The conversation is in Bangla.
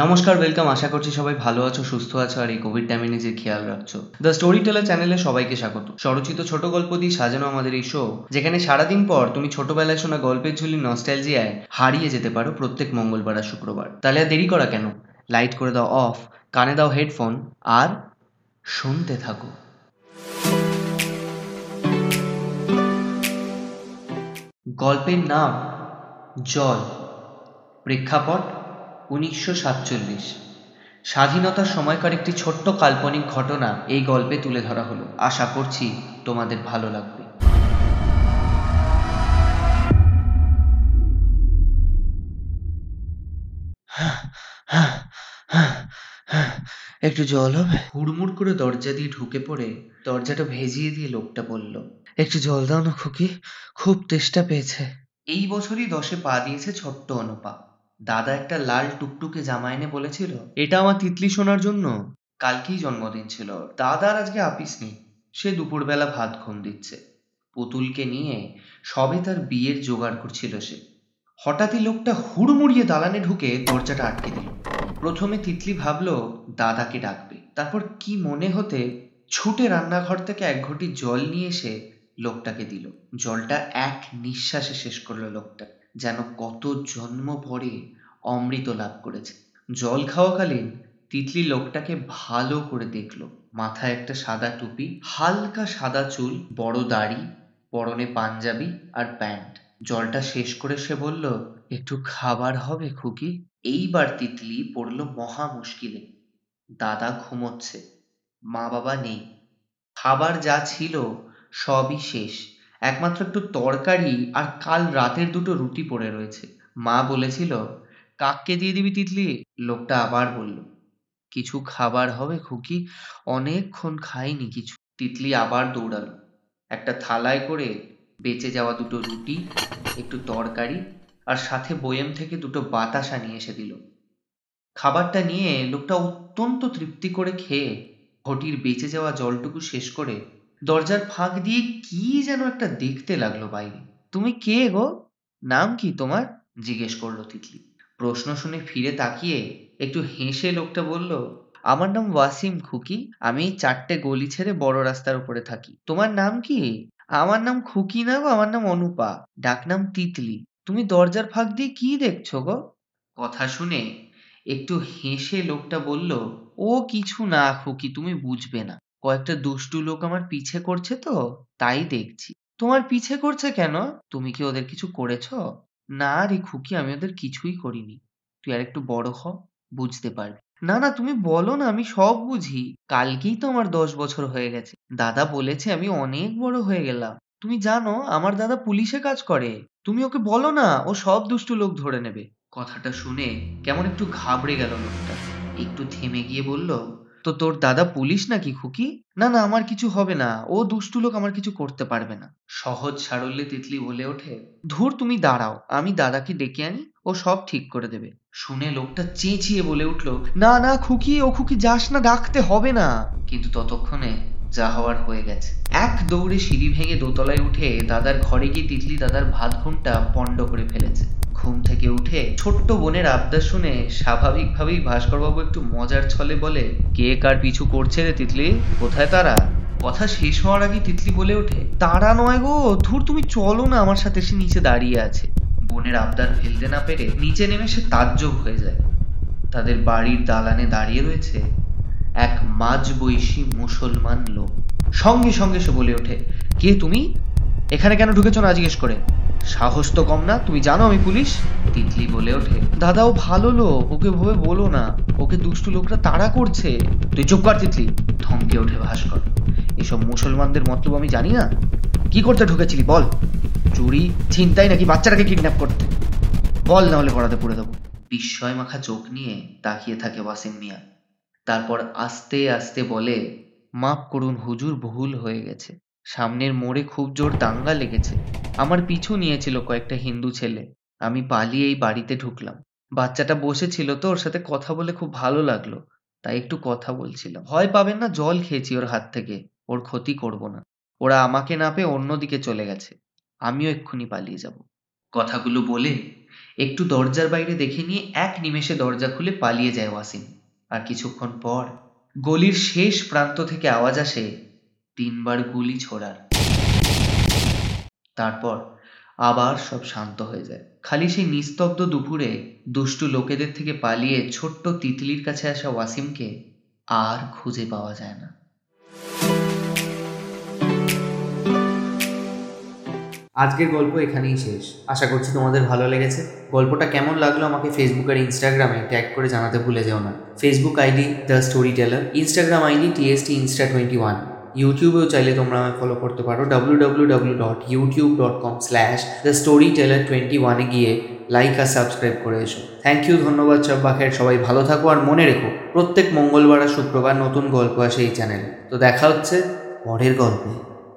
নমস্কার ওয়েলকাম আশা করছি সবাই ভালো আছো, সুস্থ আছো, আর এই কোভিড টাইমে নিজের খেয়াল রাখছো। দ্য স্টোরি টেলার চ্যানেলে সবাইকে স্বাগত। স্বরচিত ছোট গল্প দিয়ে সাজানো আমাদের এই শো যেখানে সারাদিন পর তুমি ছোটবেলায় শোনা গল্পের ঝুলি নস্টালজিয়ায় হারিয়ে যেতে পারো প্রত্যেক মঙ্গলবার আর শুক্রবার। তাহলে আর দেরি করা কেন? লাইট করে দাও অফ কানে দাও হেডফোন আর শুনতে থাকো। গল্পের নাম, জল। প্রেক্ষাপট উনিশশো সাতচল্লিশ। স্বাধীনতার সময়কার একটি ছোট্ট কাল্পনিক ঘটনা এই গল্পে তুলে ধরা হলো। আশা করছি তোমাদের ভালো লাগবে। একটু জল হবে? হুড়মুড় করে দরজা দিয়ে ঢুকে পড়ে দরজাটা ভেজিয়ে দিয়ে লোকটা বলল একটু জল দাও না খুকি খুব তেষ্টা পেয়েছে। এই বছরই দশে পা দিয়েছে ছোট্ট অনুপা। দাদা একটা লাল টুকটুকে জামা এনে বলেছিল, এটা আমার তিতলি শোনার জন্য। কালকেই জন্মদিন ছিল। দাদার আজকে আপিস নেই। সে দুপুরবেলা ভাত ঘুম দিচ্ছে। পুতুলকে নিয়ে সবে তার বিয়ের জোগাড় করছিল সে। হঠাৎই লোকটা হুড়মুড়িয়ে দালানে ঢুকে দরজাটা আটকে দিল। প্রথমে তিতলি ভাবলো, দাদাকে ডাকবে। তারপর কি মনে হতে ছুটে রান্নাঘর থেকে এক ঘটি জল নিয়ে এসে লোকটাকে দিল। জলটা এক নিঃশ্বাসে শেষ করল লোকটা। যেন কত জন্ম পরে অমৃত লাভ করেছে। জল খাওয়াকালীন তিতলি লোকটাকে ভালো করে দেখল। মাথায় একটা সাদা টুপি, হালকা সাদা চুল, বড় দাড়ি, পরনে পাঞ্জাবি আর প্যান্ট। জলটা শেষ করে সে বলল, একটু খাবার হবে খুকি? এইবার তিতলি পড়ল মহা মুশকিলে। দাদা ঘুমোচ্ছে, মা বাবা নেই। খাবার যা ছিল সবই শেষ। একমাত্র একটু তরকারি আর কাল রাতের দুটো রুটি পড়ে রয়েছে। মা বলেছিল, কাককে দিয়ে দিবি তিতলি? লোকটা আবার বলল, কিছু খাবার হবে খুকি, অনেকক্ষণ খাইনি কিছু। তিতলি আবার দৌড়ালো। একটা থালায় করে বেঁচে যাওয়া দুটো রুটি, একটু তরকারি আর সাথে বয়েম থেকে দুটো বাতাসা নিয়ে এসে দিল। খাবারটা নিয়ে লোকটা অত্যন্ত তৃপ্তি করে খেয়ে ঘটির বেঁচে যাওয়া জলটুকু শেষ করে দরজার ফাঁক দিয়ে কি যেন একটা দেখতে লাগল বাইরে। তুমি কে গো? নাম কি তোমার? জিজ্ঞেস করল তিতলি। প্রশ্ন শুনে ফিরে তাকিয়ে একটু হেসে লোকটা বলল, আমার নাম ওয়াসিম খুকি। আমি চারটে গলি ছেড়ে বড় রাস্তার উপরে থাকি। তোমার নাম কি? আমার নাম খুকি না গো, আমার নাম অনুপা। ডাকনাম তিতলি। তুমি দরজার ফাঁক দিয়ে কি দেখছ গো? কথা শুনে একটু হেসে লোকটা বলল, ও কিছু না খুকি, তুমি বুঝবে না। কয়েকটা দুষ্টু লোক আমার পিছে করছে তো, তাই দেখছি। তোমার পিছে করছে কেন? তুমি কি ওদের কিছু করেছ? না রে খুকি, আমি ওদের কিছুই করিনি। তুই আর একটু বড় হ, বুঝতে পারবি। না না, তুমি বলো না, আমি সব বুঝি। কালকেই তো আমার দশ বছর হয়ে গেছে। দাদা বলেছে আমি অনেক বড় হয়ে গেলাম। তুমি জানো, আমার দাদা পুলিশে কাজ করে। তুমি ওকে বলো না, ও সব দুষ্টু লোক ধরে নেবে। কথাটা শুনে কেমন একটু ঘাবড়ে গেল লোকটা। একটু থেমে গিয়ে বলল তো তোর দাদা পুলিশ নাকি খুকি? না না আমার কিছু হবে না। ও দুষ্টু লোক আমার কিছু করতে পারবে না। সহজ সারল্যে তিতলি বলে ওঠে? ধুর তুমি দাঁড়াও আমি দাদাকে ডেকে আনি ও সব ঠিক করে দেবে। শুনে লোকটা চেঁচিয়ে বলে উঠল না না খুকি ও খুকি যাস না ডাকতে হবে না। কিন্তু ততক্ষণে যা হওয়ার হয়ে গেছে। এক দৌড়ে সিঁড়ি ভেঙে দোতলায় উঠে দাদার ঘরে গিয়ে তিতলি দাদার ভাত ঘুমটা পণ্ড করে ফেলেছে। ঘুম থেকে উঠে ছোট্ট বোনের আবদার শুনে স্বাভাবিকভাবেই ভাস্করবাবু একটু মজার ছলে বলে, কে কার পিছু করছে রে তিতলি? কোথায় তারা? কথা শেষ হওয়ার আগে তিতলি বলে ওঠে, তারা নয় গো, ধুর তুমি চলো না, আমার সাথে সে নিচে দাঁড়িয়ে আছে। বোনের আবদার ফেলতে না পেরে নিচে নেমে সে তাজ্জব হয়ে যায়। তাদের বাড়ির দালানে দাঁড়িয়ে রয়েছে এক মাঝবয়সী মুসলমান লোক। সঙ্গে সঙ্গে সে বলে ওঠে, কে তুমি? এখানে কেন ঢুকেছো না জিজ্ঞেস করে? সাহস তো কম না, তুমি জানো আমি পুলিশ? তিতলি বলে ওঠে। দাদা ও ভালো লোক, ওকে ভাবে বলো না। ওকে দুষ্টু লোকরা তাড়া করছে। তুই চুপ কর তিতলি, থমকে ওঠে ভাস্কর। এসব মুসলমানদের মতলব আমি জানি না। কি করতে ঢুকেছিলি বল? চুরি, ছিনতাই নাকি বাচ্চাটাকে কিডন্যাপ করতে? বল না হলে পড়াতে পড়ে দেবো। বিস্ময় মাখা চোখ নিয়ে তাকিয়ে থাকে ওয়াসিম মিয়া। তারপর আস্তে আস্তে বলে, মাফ করুন, হুজুর ভুল হয়ে গেছে। সামনের মোড়ে খুব জোর দাঙ্গা লেগেছে। আমার পিছু নিয়েছিল কয়েকটা হিন্দু ছেলে। আমি পালিয়ে এই বাড়িতে ঢুকলাম। বাচ্চাটা বসেছিল তো, ওর সাথে কথা বলে খুব ভালো লাগল। তাই একটু কথা বলছিলাম। ভয় পাবেন না, জল খেয়েছি ওর হাত থেকে। ওর ক্ষতি করব না। ওরা আমাকে না পেয়ে অন্যদিকে চলে গেছে। আমিও এক্ষুনি পালিয়ে যাব। কথাগুলো বলে একটু দরজার বাইরে দেখে নিয়ে এক নিমেষে দরজা খুলে পালিয়ে যায় ওয়াসিম। আর কিছুক্ষণ পর গলির শেষ প্রান্ত থেকে আওয়াজ আসে তিনবার গুলি ছোড়ার। তারপর আবার সব শান্ত হয়ে যায়। খালি সেই নিস্তব্ধ দুপুরে দুষ্টু লোকেদের থেকে পালিয়ে ছোট্ট তিতলির কাছে আসা ওয়াসিমকে আর খুঁজে পাওয়া যায় না। আজকের গল্প এখানেই শেষ। আশা করছি তোমাদের ভালো লেগেছে। গল্পটা কেমন লাগল আমাকে ফেসবুক আর ইনস্টাগ্রামে ট্যাগ করে জানাতে ভুলে যেও না। Facebook ID the story teller Instagram ID TST insta twenty one ইউটিউবেও চাইলে তোমরা আমায় ফলো করতে পারো। W W W dot YouTube dot com slash the story teller twenty ওয়ানে গিয়ে লাইক আর সাবস্ক্রাইব করে এসো। থ্যাংক ইউ ধন্যবাদ চব্বাখের সবাই ভালো থাকো আর মনে রেখো, প্রত্যেক মঙ্গলবার আর শুক্রবার নতুন গল্প আসে এই চ্যানেলে তো দেখা হচ্ছে পরের গল্পে।